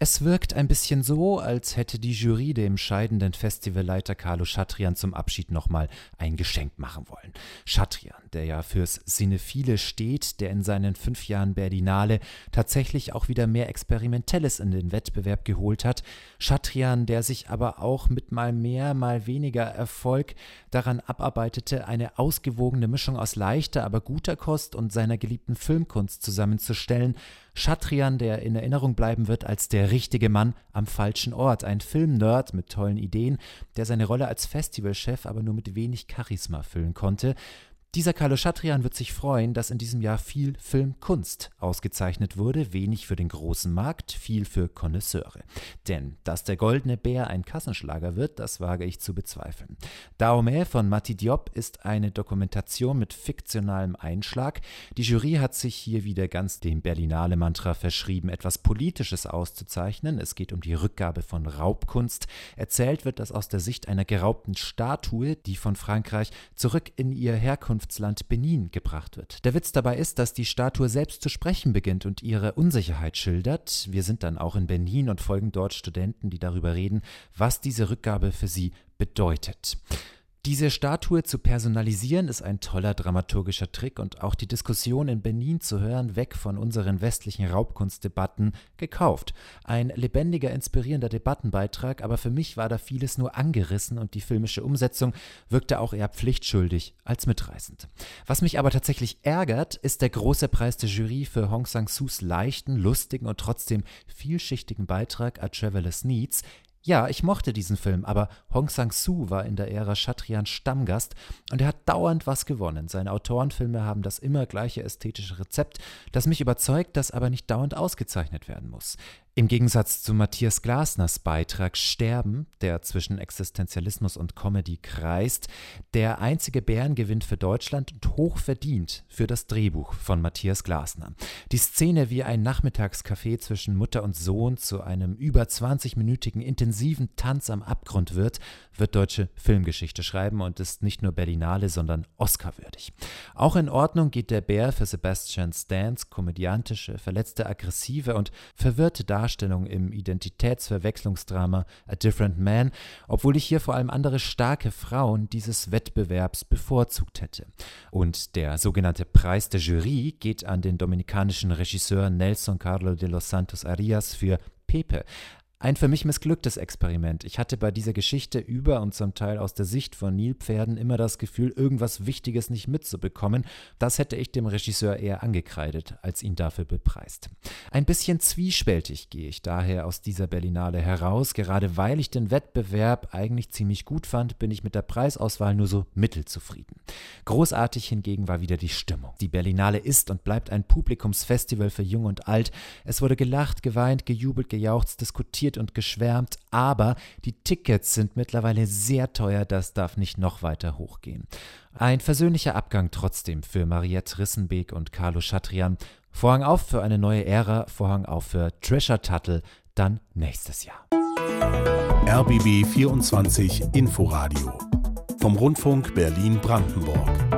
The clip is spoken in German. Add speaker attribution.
Speaker 1: Es wirkt ein bisschen so, als hätte die Jury dem scheidenden Festivalleiter Carlo Schatrian zum Abschied nochmal ein Geschenk machen wollen. Schatrian, der ja fürs Cinephile steht, der in seinen fünf Jahren Berlinale tatsächlich auch wieder mehr Experimentelles in den Wettbewerb geholt hat. Schatrian, der sich aber auch mit mal mehr, mal weniger Erfolg daran abarbeitete, eine ausgewogene Mischung aus leichter, aber guter Kost und seiner geliebten Filmkunst zusammenzustellen. Schatrian, der in Erinnerung bleiben wird als der richtige Mann am falschen Ort. Ein Filmnerd mit tollen Ideen, der seine Rolle als Festivalchef aber nur mit wenig Charisma füllen konnte. Dieser Carlo Chatrian wird sich freuen, dass in diesem Jahr viel Filmkunst ausgezeichnet wurde, wenig für den großen Markt, viel für Konnoisseure. Denn dass der Goldene Bär ein Kassenschlager wird, das wage ich zu bezweifeln. Dahomey von Mati Diop ist eine Dokumentation mit fiktionalem Einschlag. Die Jury hat sich hier wieder ganz dem Berlinale-Mantra verschrieben, etwas Politisches auszuzeichnen. Es geht um die Rückgabe von Raubkunst. Erzählt wird das aus der Sicht einer geraubten Statue, die von Frankreich zurück in ihr Herkunft Herkunftsland Benin gebracht wird. Der Witz dabei ist, dass die Statue selbst zu sprechen beginnt und ihre Unsicherheit schildert. Wir sind dann auch in Benin und folgen dort Studenten, die darüber reden, was diese Rückgabe für sie bedeutet. Diese Statue zu personalisieren ist ein toller dramaturgischer Trick und auch die Diskussion in Benin zu hören, weg von unseren westlichen Raubkunstdebatten, gekauft. Ein lebendiger, inspirierender Debattenbeitrag, aber für mich war da vieles nur angerissen und die filmische Umsetzung wirkte auch eher pflichtschuldig als mitreißend. Was mich aber tatsächlich ärgert, ist der große Preis der Jury für Hong Sang-Sus leichten, lustigen und trotzdem vielschichtigen Beitrag A Traveler's Needs, ja, ich mochte diesen Film, aber Hong Sang-soo war in der Ära Chatrian Stammgast und er hat dauernd was gewonnen. Seine Autorenfilme haben das immer gleiche ästhetische Rezept, das mich überzeugt, das aber nicht dauernd ausgezeichnet werden muss. Im Gegensatz zu Matthias Glasners Beitrag Sterben, der zwischen Existenzialismus und Comedy kreist, der einzige Bärengewinn für Deutschland und hoch verdient für das Drehbuch von Matthias Glasner. Die Szene, wie ein Nachmittagscafé zwischen Mutter und Sohn zu einem über 20-minütigen intensiven Tanz am Abgrund wird, wird deutsche Filmgeschichte schreiben und ist nicht nur Berlinale, sondern Oscar-würdig. Auch in Ordnung geht der Bär für Sebastian Stans komödiantische, verletzte, aggressive und verwirrte Darstellung Darstellung im Identitätsverwechslungsdrama A Different Man, obwohl ich hier vor allem andere starke Frauen dieses Wettbewerbs bevorzugt hätte. Und der sogenannte Preis der Jury geht an den dominikanischen Regisseur Nelson Carlo de los Santos Arias für Pepe, ein für mich missglücktes Experiment. Ich hatte bei dieser Geschichte über und zum Teil aus der Sicht von Nilpferden immer das Gefühl, irgendwas Wichtiges nicht mitzubekommen. Das hätte ich dem Regisseur eher angekreidet, als ihn dafür bepreist. Ein bisschen zwiespältig gehe ich daher aus dieser Berlinale heraus. Gerade weil ich den Wettbewerb eigentlich ziemlich gut fand, bin ich mit der Preisauswahl nur so mittelzufrieden. Großartig hingegen war wieder die Stimmung. Die Berlinale ist und bleibt ein Publikumsfestival für Jung und Alt. Es wurde gelacht, geweint, gejubelt, gejauchzt, diskutiert diskutiert und geschwärmt, aber die Tickets sind mittlerweile sehr teuer, das darf nicht noch weiter hochgehen. Ein versöhnlicher Abgang trotzdem für Mariette Rissenbeek und Carlo Schatrian. Vorhang auf für eine neue Ära, Vorhang auf für Trisha Tuttle, dann nächstes Jahr.
Speaker 2: RBB 24 Inforadio vom Rundfunk Berlin-Brandenburg.